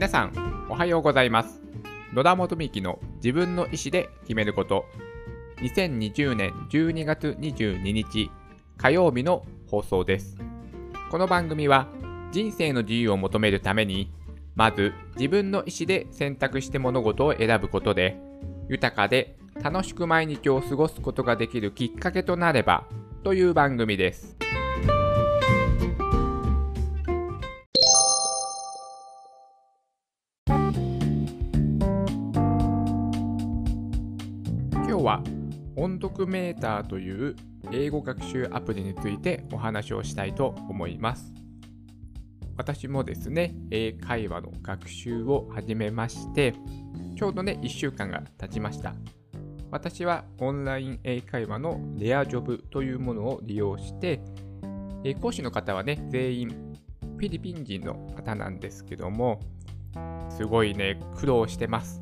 皆さん、おはようございます。野田元美の自分の意思で決めること。2020年12月22日火曜日の放送です。この番組は人生の自由を求めるために、まず自分の意思で選択して物事を選ぶことで、豊かで楽しく毎日を過ごすことができるきっかけとなればという番組です。は音読メーターという英語学習アプリについてお話をしたいと思います。私もですね、英会話の学習を始めまして、ちょうどね、1週間が経ちました。私はオンライン英会話のレアジョブというものを利用して、え講師の方はね、全員フィリピン人の方なんですけども、すごいね、苦労してます。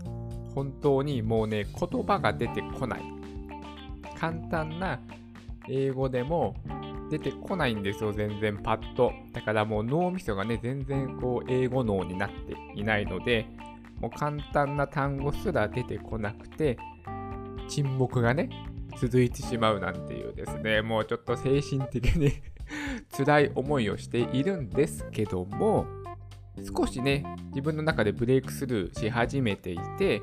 本当にもうね、言葉が出てこない。簡単な英語でも出てこないんですよ、全然パッと。だからもう脳みそがね、全然こう英語脳になっていないので、もう簡単な単語すら出てこなくて、沈黙がね、続いてしまうなんていうですね、もうちょっと精神的に 辛い思いをしているんですけども、少しね、自分の中でブレイクスルーし始めていて、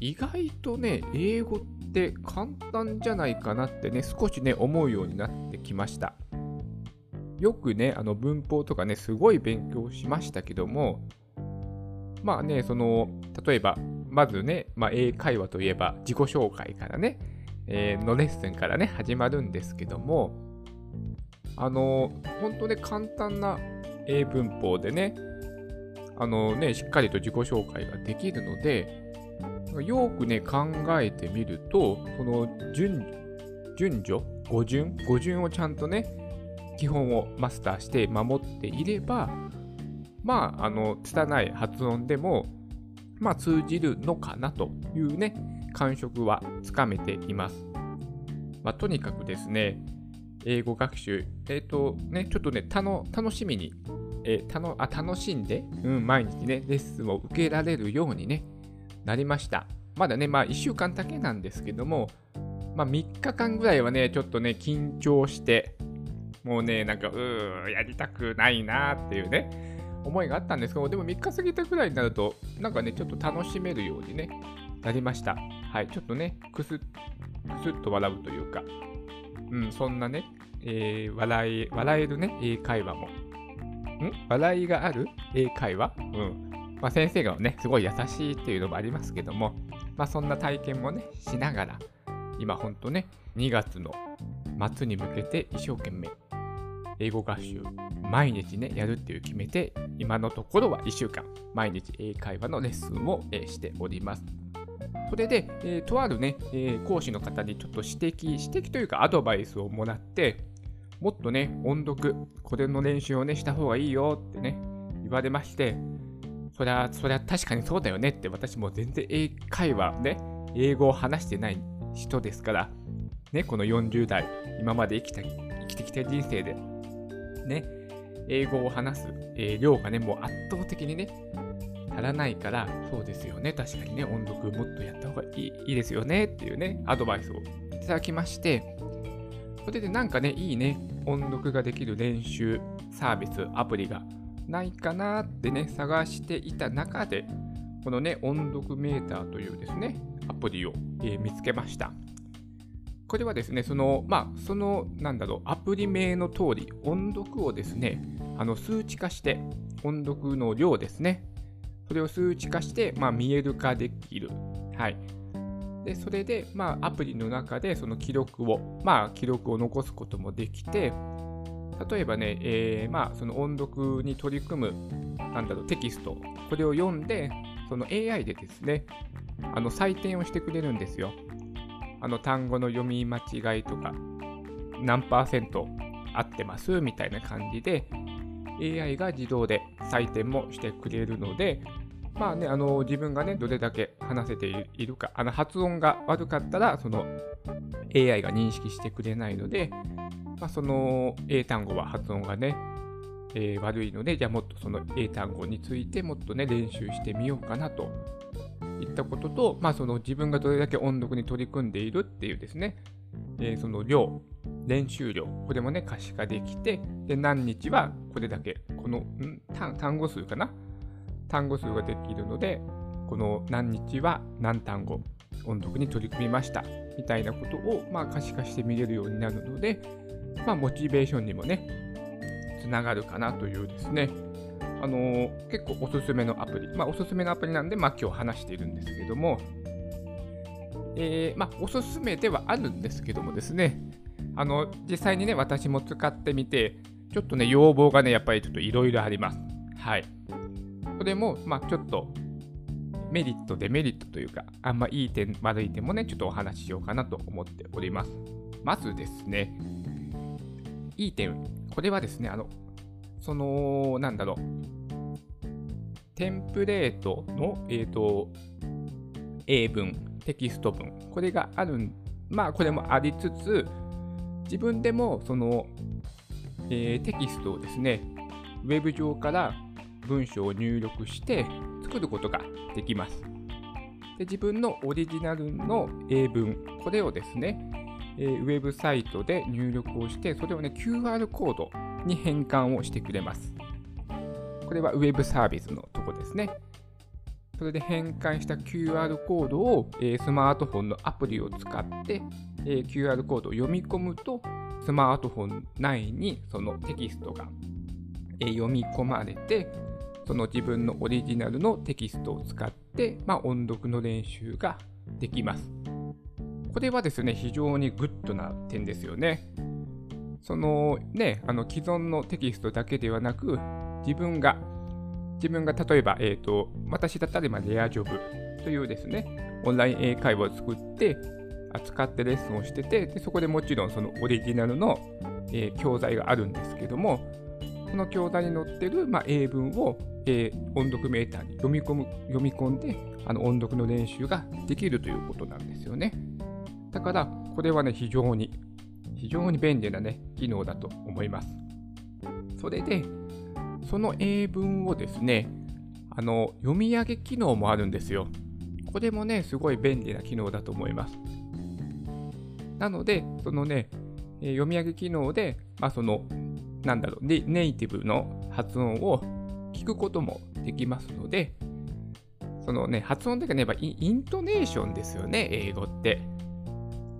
意外とね、英語って簡単じゃないかなってね、少しね、思うようになってきました。よくね、あの文法とかね、すごい勉強しましたけども、まあね、その、例えば、まずね、まあ、英会話といえば自己紹介からね、えーのレッスンからね、始まるんですけども、あの、本当ね、簡単な英文法でね、あのね、しっかりと自己紹介ができるので、よくね、考えてみると、この順順序、語順、語順をちゃんとね、基本をマスターして守っていれば、まあ、あの、拙い発音でも、まあ、通じるのかなというね、感触はつかめています。まあ、とにかくですね、英語学習、えっ、とね、ちょっとね、楽しみに、えたのあ楽しんで、うん、毎日ね、レッスンを受けられるようにね、なりました。まだね、まあ1週間だけなんですけども、まあ3日間ぐらいはね、ちょっとね、緊張して、もうね、なんか、うー、やりたくないなっていうね、思いがあったんですけど、でも3日過ぎたぐらいになると、なんかね、ちょっと楽しめるようにね、なりました。はい、ちょっとね、くすくすっと笑うというか、うん、そんなね、えー笑い、笑えるね、会話も。ん？笑いがある？英会話？うん。まあ、先生がね、すごい優しいっていうのもありますけども、まあ、そんな体験もね、しながら、今ほんとね、2月の末に向けて一生懸命、英語学習、毎日ね、やるっていう決めて、今のところは1週間、毎日英会話のレッスンを、えしております。それで、えーとあるね、えー講師の方にちょっと指摘、指摘というかアドバイスをもらって、もっとね、音読、これの練習をね、した方がいいよってね、言われまして、そりゃ、そりゃ確かにそうだよねって、私も全然英会話ね、英語を話してない人ですから、ね、この40代、今まで生きた生きてきた人生で、ね、英語を話す、えー量がね、もう圧倒的にね、足らないから、そうですよね、確かにね、音読もっとやった方がいいいいですよねっていうね、アドバイスをいただきまして、それでなんかね、いいね、音読ができる練習サービス、アプリがないかなってね、探していた中で、このね、音読メーターというですね、アプリを、えー見つけました。これはですね、その、まあ、その、なんだろう、アプリ名の通り、音読をですね、あの数値化して、音読の量ですね、それを数値化して、まあ、見える化できる。はい。で、それで、まあ、アプリの中でその記録を、まあ、記録を残すこともできて、例えばね、えーまあ、その音読に取り組む、なんだろう、テキスト、これを読んで、その AI でですね、あの採点をしてくれるんですよ。あの単語の読み間違いとか、何パーセント合ってます？みたいな感じで、AI が自動で採点もしてくれるので、まあね、あの自分がね、どれだけ話せているか、あの発音が悪かったら、その AI が認識してくれないので、まあ、その英単語は発音がね、えー、悪いので、じゃあもっとその英単語についてもっとね、練習してみようかなといったことと、まあ、その自分がどれだけ音読に取り組んでいるっていうですね、えー、その量、練習量、これもね、可視化できて、で、何日はこれだけ、この、単語数かな単語数ができるので、この何日は何単語、音読に取り組みました、みたいなことを、まあ、可視化して見れるようになるので、まあ、モチベーションにもね、つながるかなというですね、あのー、結構おすすめのアプリ、まあ、おすすめのアプリなんで、まあ、今日話しているんですけども、えー、まあ、おすすめではあるんですけどもですね、あの、実際にね、私も使ってみて、ちょっとね、要望がね、やっぱりちょっといろいろあります。はい。これも、まあ、ちょっと、メリット、デメリットというか、あんまいい点、悪い点もね、ちょっとお話ししようかなと思っております。まずですね、いい点、これはですね、あの、その、なんだろう、テンプレートの、えっ、ー、と、英文、テキスト文、これがあるん、まあ、これもありつつ、自分でも、その、えー、テキストをですね、ウェブ上から文章を入力して作ることができます。で自分のオリジナルの英文、これをですね、えー、ウェブサイトで入力をして、それをね、QR コードに変換をしてくれます。これはウェブサービスのとこですね。それで変換した QR コードを、えー、スマートフォンのアプリを使って、えー、QR コードを読み込むと、スマートフォン内にそのテキストが、えー、読み込まれて、その自分のオリジナルのテキストを使って、まあ、音読の練習ができます。これはですね、非常にグッドな点ですよね。そのね、あの既存のテキストだけではなく、自分が、自分が例えば、えっ、ー、と、私だったら今、レアジョブというですね、オンライン英会話を作って、扱ってレッスンをしてて、でそこでもちろんそのオリジナルの、えー、教材があるんですけども、その教材に載ってる、まあ、英文を、えー、音読メーターに読み込む読み込んであの音読の練習ができるということなんですよね。だから、これはね、非常に、非常に便利なね、機能だと思います。それで、その英文をですね、あの、読み上げ機能もあるんですよ。これもね、すごい便利な機能だと思います。なので、そのね、え読み上げ機能で、まあ、その、なんだろう、ネイティブの発音を聞くこともできますので、そのね、発音だけね、やっぱイントネーションですよね、英語って。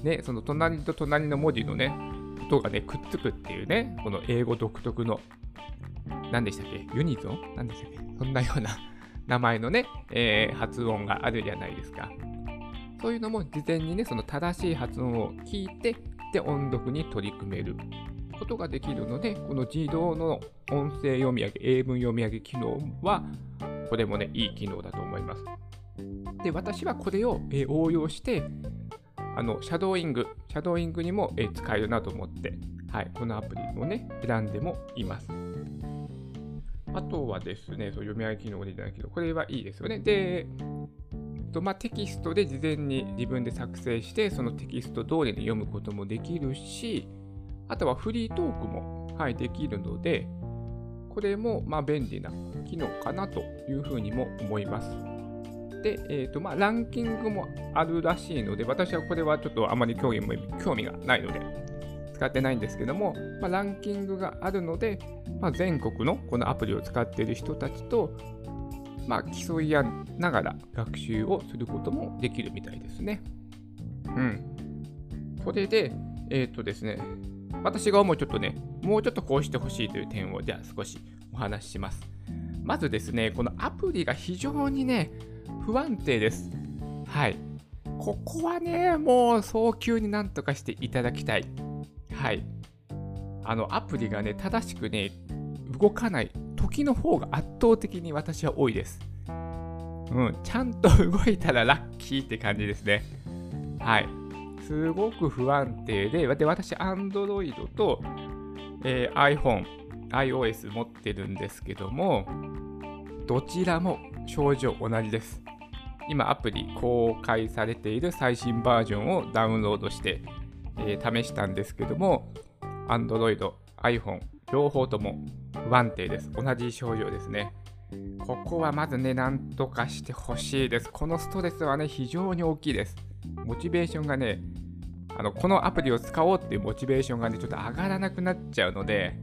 ね、その隣と隣の文字のね、音がね、くっつくっていうね、この英語独特の、何でしたっけ？ユニゾン？何でしたっけ？そんなような 名前のね、えー、発音があるじゃないですか。そういうのも事前にね、その正しい発音を聞いて、で、音読に取り組める。ことができるので、この自動の音声読み上げ、英文読み上げ機能は、これもね、いい機能だと思います。で、私はこれを、え応用して、あの、シャドーイング、シャドーイングにも、え使えるなと思って、はい、このアプリをね、選んでもいます。あとはですね、そう読み上げ機能でいただけど、これはいいですよね。で、とまあ、テキストで事前に自分で作成して、そのテキスト通りに読むこともできるし、あとはフリートークも、はい、できるので、これもまあ便利な機能かなというふうにも思います。で、えーとまあ、ランキングもあるらしいので、私はこれはちょっとあまり興味も興味がないので、使ってないんですけども、まあ、ランキングがあるので、まあ、全国のこのアプリを使っている人たちと、まあ、競い合いながら学習をすることもできるみたいですね。うん。それで、えっ、ー、とですね、私が思うちょっとね、もうちょっとこうしてほしいという点を、じゃあ少しお話しします。まずですね、このアプリが非常にね、不安定です。はい。ここはね、もう早急になんとかしていただきたい。はい。あの、アプリがね、正しくね、動かない時の方が圧倒的に私は多いです。うん、ちゃんと動いたらラッキーって感じですね。はい。すごく不安定で、で私、Android と、えー、iPhone、iOS 持ってるんですけども、どちらも症状同じです。今、アプリ公開されている最新バージョンをダウンロードして、えー、試したんですけども、Android、iPhone、両方とも不安定です。同じ症状ですね。ここはまずね、なんとかしてほしいです。このストレスはね、非常に大きいです。モチベーションがね、あのこのアプリを使おうっていうモチベーションがね、ちょっと上がらなくなっちゃうので、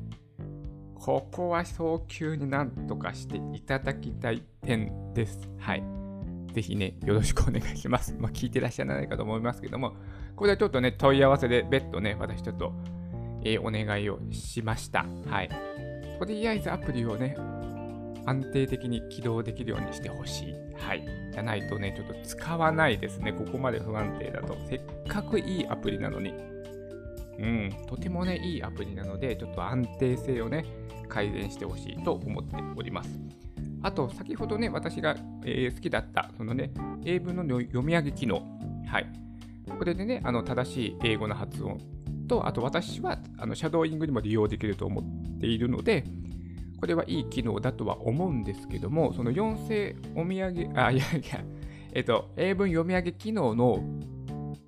ここは早急になんとかしていただきたい点です。はい。ぜひね、よろしくお願いします。まあ、聞いてらっしゃらないかと思いますけども、これはちょっとね、問い合わせで別途ね、私ちょっと、えー、お願いをしました。はい。とりあえずアプリをね、安定的に起動できるようにしてほしい。はい。じゃないとね、ちょっと使わないですね。ここまで不安定だと。せっかくいいアプリなのに。うん、とてもね、いいアプリなので、ちょっと安定性をね、改善してほしいと思っております。あと、先ほどね、私が、えー、好きだった、そのね、英文の読み上げ機能。はい。これでね、あの正しい英語の発音と、あと私はあのシャドーイングにも利用できると思っているので、これはいい機能だとは思うんですけども、その4世お土産、あ、いやいや、えっと、英文読み上げ機能の、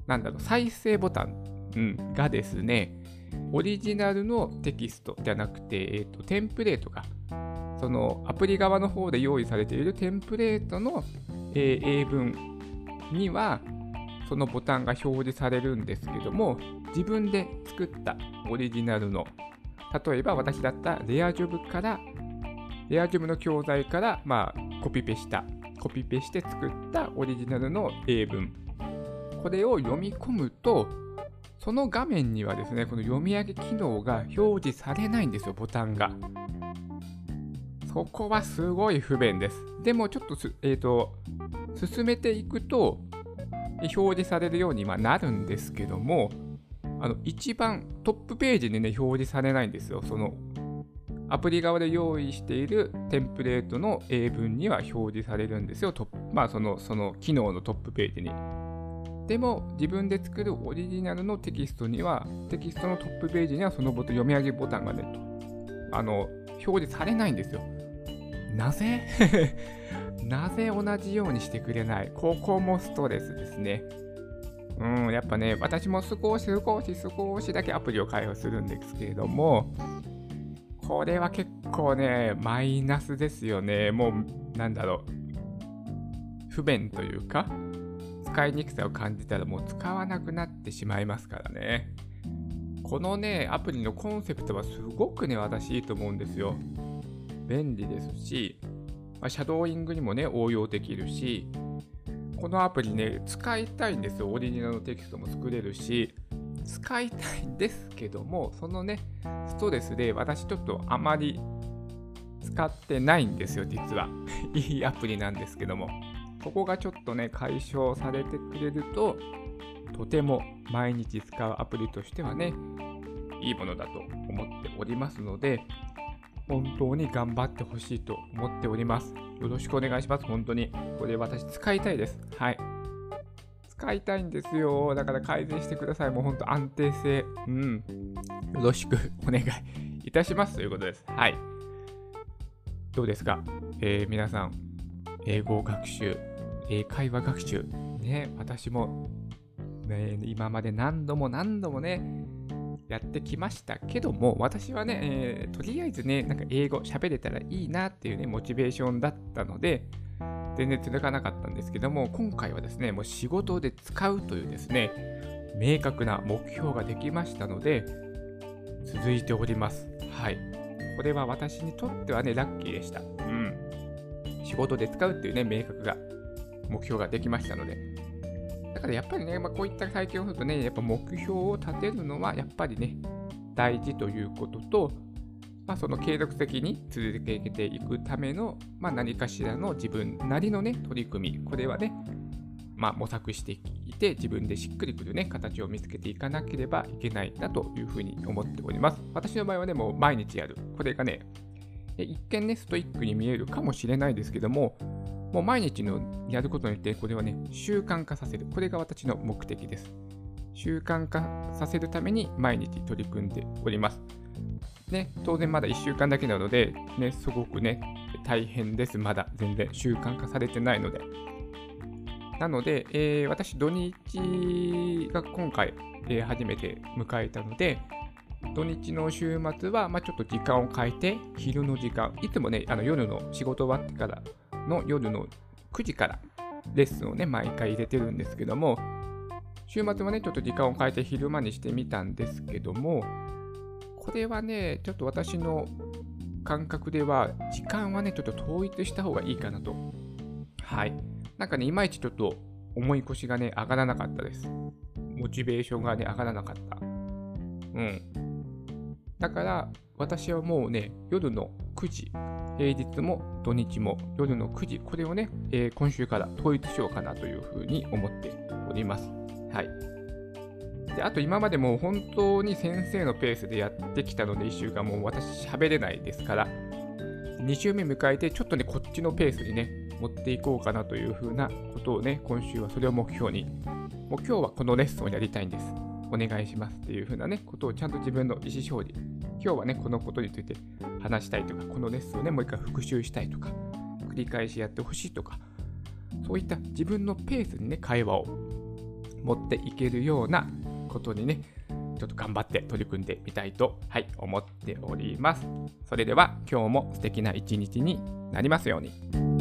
なんだろう、再生ボタン、うん、がですね、オリジナルのテキストじゃなくて、えっと、テンプレートが、そのアプリ側の方で用意されているテンプレートの、えー、英文には、そのボタンが表示されるんですけども、自分で作ったオリジナルの例えば私だったレアジョブから、レアジョブの教材から、まあ、コピペした、コピペして作ったオリジナルの英文。これを読み込むと、その画面にはですね、この読み上げ機能が表示されないんですよ、ボタンが。そこはすごい不便です。でもちょっとえーと、進めていくと、表示されるようにはなるんですけども、あの一番トップページにね、表示されないんですよ。そのアプリ側で用意しているテンプレートの英文には表示されるんですよ。まあその、その機能のトップページに。でも自分で作るオリジナルのテキストには、テキストのトップページにはそのボタン読み上げボタンがね、あの、表示されないんですよ。なぜ？なぜ同じようにしてくれない？ここもストレスですね。うん、やっぱね、私も少し少し少しだけアプリを開発するんですけれども、これは結構ね、マイナスですよね。もう、なんだろう。不便というか、使いにくさを感じたらもう使わなくなってしまいますからね。このね、アプリのコンセプトはすごくね、私いいと思うんですよ。便利ですし、まあ、シャドーイングにもね、応用できるし、このアプリね、使いたいんですよ。オリジナルのテキストも作れるし、使いたいんですけども、そのね、ストレスで私ちょっとあまり使ってないんですよ、実は。いいアプリなんですけども。ここがちょっとね、解消されてくれると、とても毎日使うアプリとしてはね、いいものだと思っておりますので、本当に頑張ってほしいと思っております。よろしくお願いします、本当に。これ私使いたいです。はい。使いたいんですよ。だから改善してください。もう本当安定性。うん。よろしくお願いいたしますということです。はい。どうですか、えー、皆さん、英語学習、英会話学習、ね、私も、ね、今まで何度も何度もね、やってきましたけども、私はね、えー、とりあえずね、なんか英語喋れたらいいなっていうね、モチベーションだったので、全然続かなかったんですけども、今回はですね、もう仕事で使うというですね、明確な目標ができましたので、続いております。はい。これは私にとってはね、ラッキーでした。うん。仕事で使うっていうね、明確が、目標ができましたので、からやっぱりね、まあ、こういった体験をするとね、やっぱ目標を立てるのはやっぱりね、大事ということと、まあ、その継続的に続けていくための、まあ、何かしらの自分なりのね、取り組み、これはね、まあ、模索していて、自分でしっくりくるね、形を見つけていかなければいけないなというふうに思っております。私の場合はね、もう毎日やる。これがね、一見ね、ストイックに見えるかもしれないですけども、もう毎日のやることによって、これはね、習慣化させる。これが私の目的です。習慣化させるために毎日取り組んでおります。ね、当然まだ1週間だけなので、ね、すごくね、大変です。まだ全然習慣化されてないので。なので、えー、私、土日が今回、えー、初めて迎えたので、土日の週末は、まあ、ちょっと時間を変えて、昼の時間、いつもね、あの夜の仕事終わってからの夜の9時からレッスンをね、毎回入れてるんですけども、週末はね、ちょっと時間を変えて昼間にしてみたんですけども、これはね、ちょっと私の感覚では、時間はね、ちょっと統一した方がいいかなと。はい。なんかね、いまいちちょっと思い越がね、上がらなかったです。モチベーションがね、上がらなかった。うん。だから、私はもうね、夜の9時、平日も土日も夜の9時、これをね、えー、今週から統一しようかなというふうに思っております。はい。で、あと今までも本当に先生のペースでやってきたので、1週間もう私喋れないですから、2週目迎えて、ちょっとね、こっちのペースにね、持っていこうかなというふうなことをね、今週はそれを目標に、もう今日はこのレッスンをやりたいんです。お願いしますっていうふうなね、ことをちゃんと自分の意思表示、今日はね、このことについて話したいとか、このレッスンをね、もう一回復習したいとか、繰り返しやってほしいとか、そういった自分のペースにね、会話を持っていけるようなことにね、ちょっと頑張って取り組んでみたいと、はい、思っております。それでは今日も素敵な一日になりますように。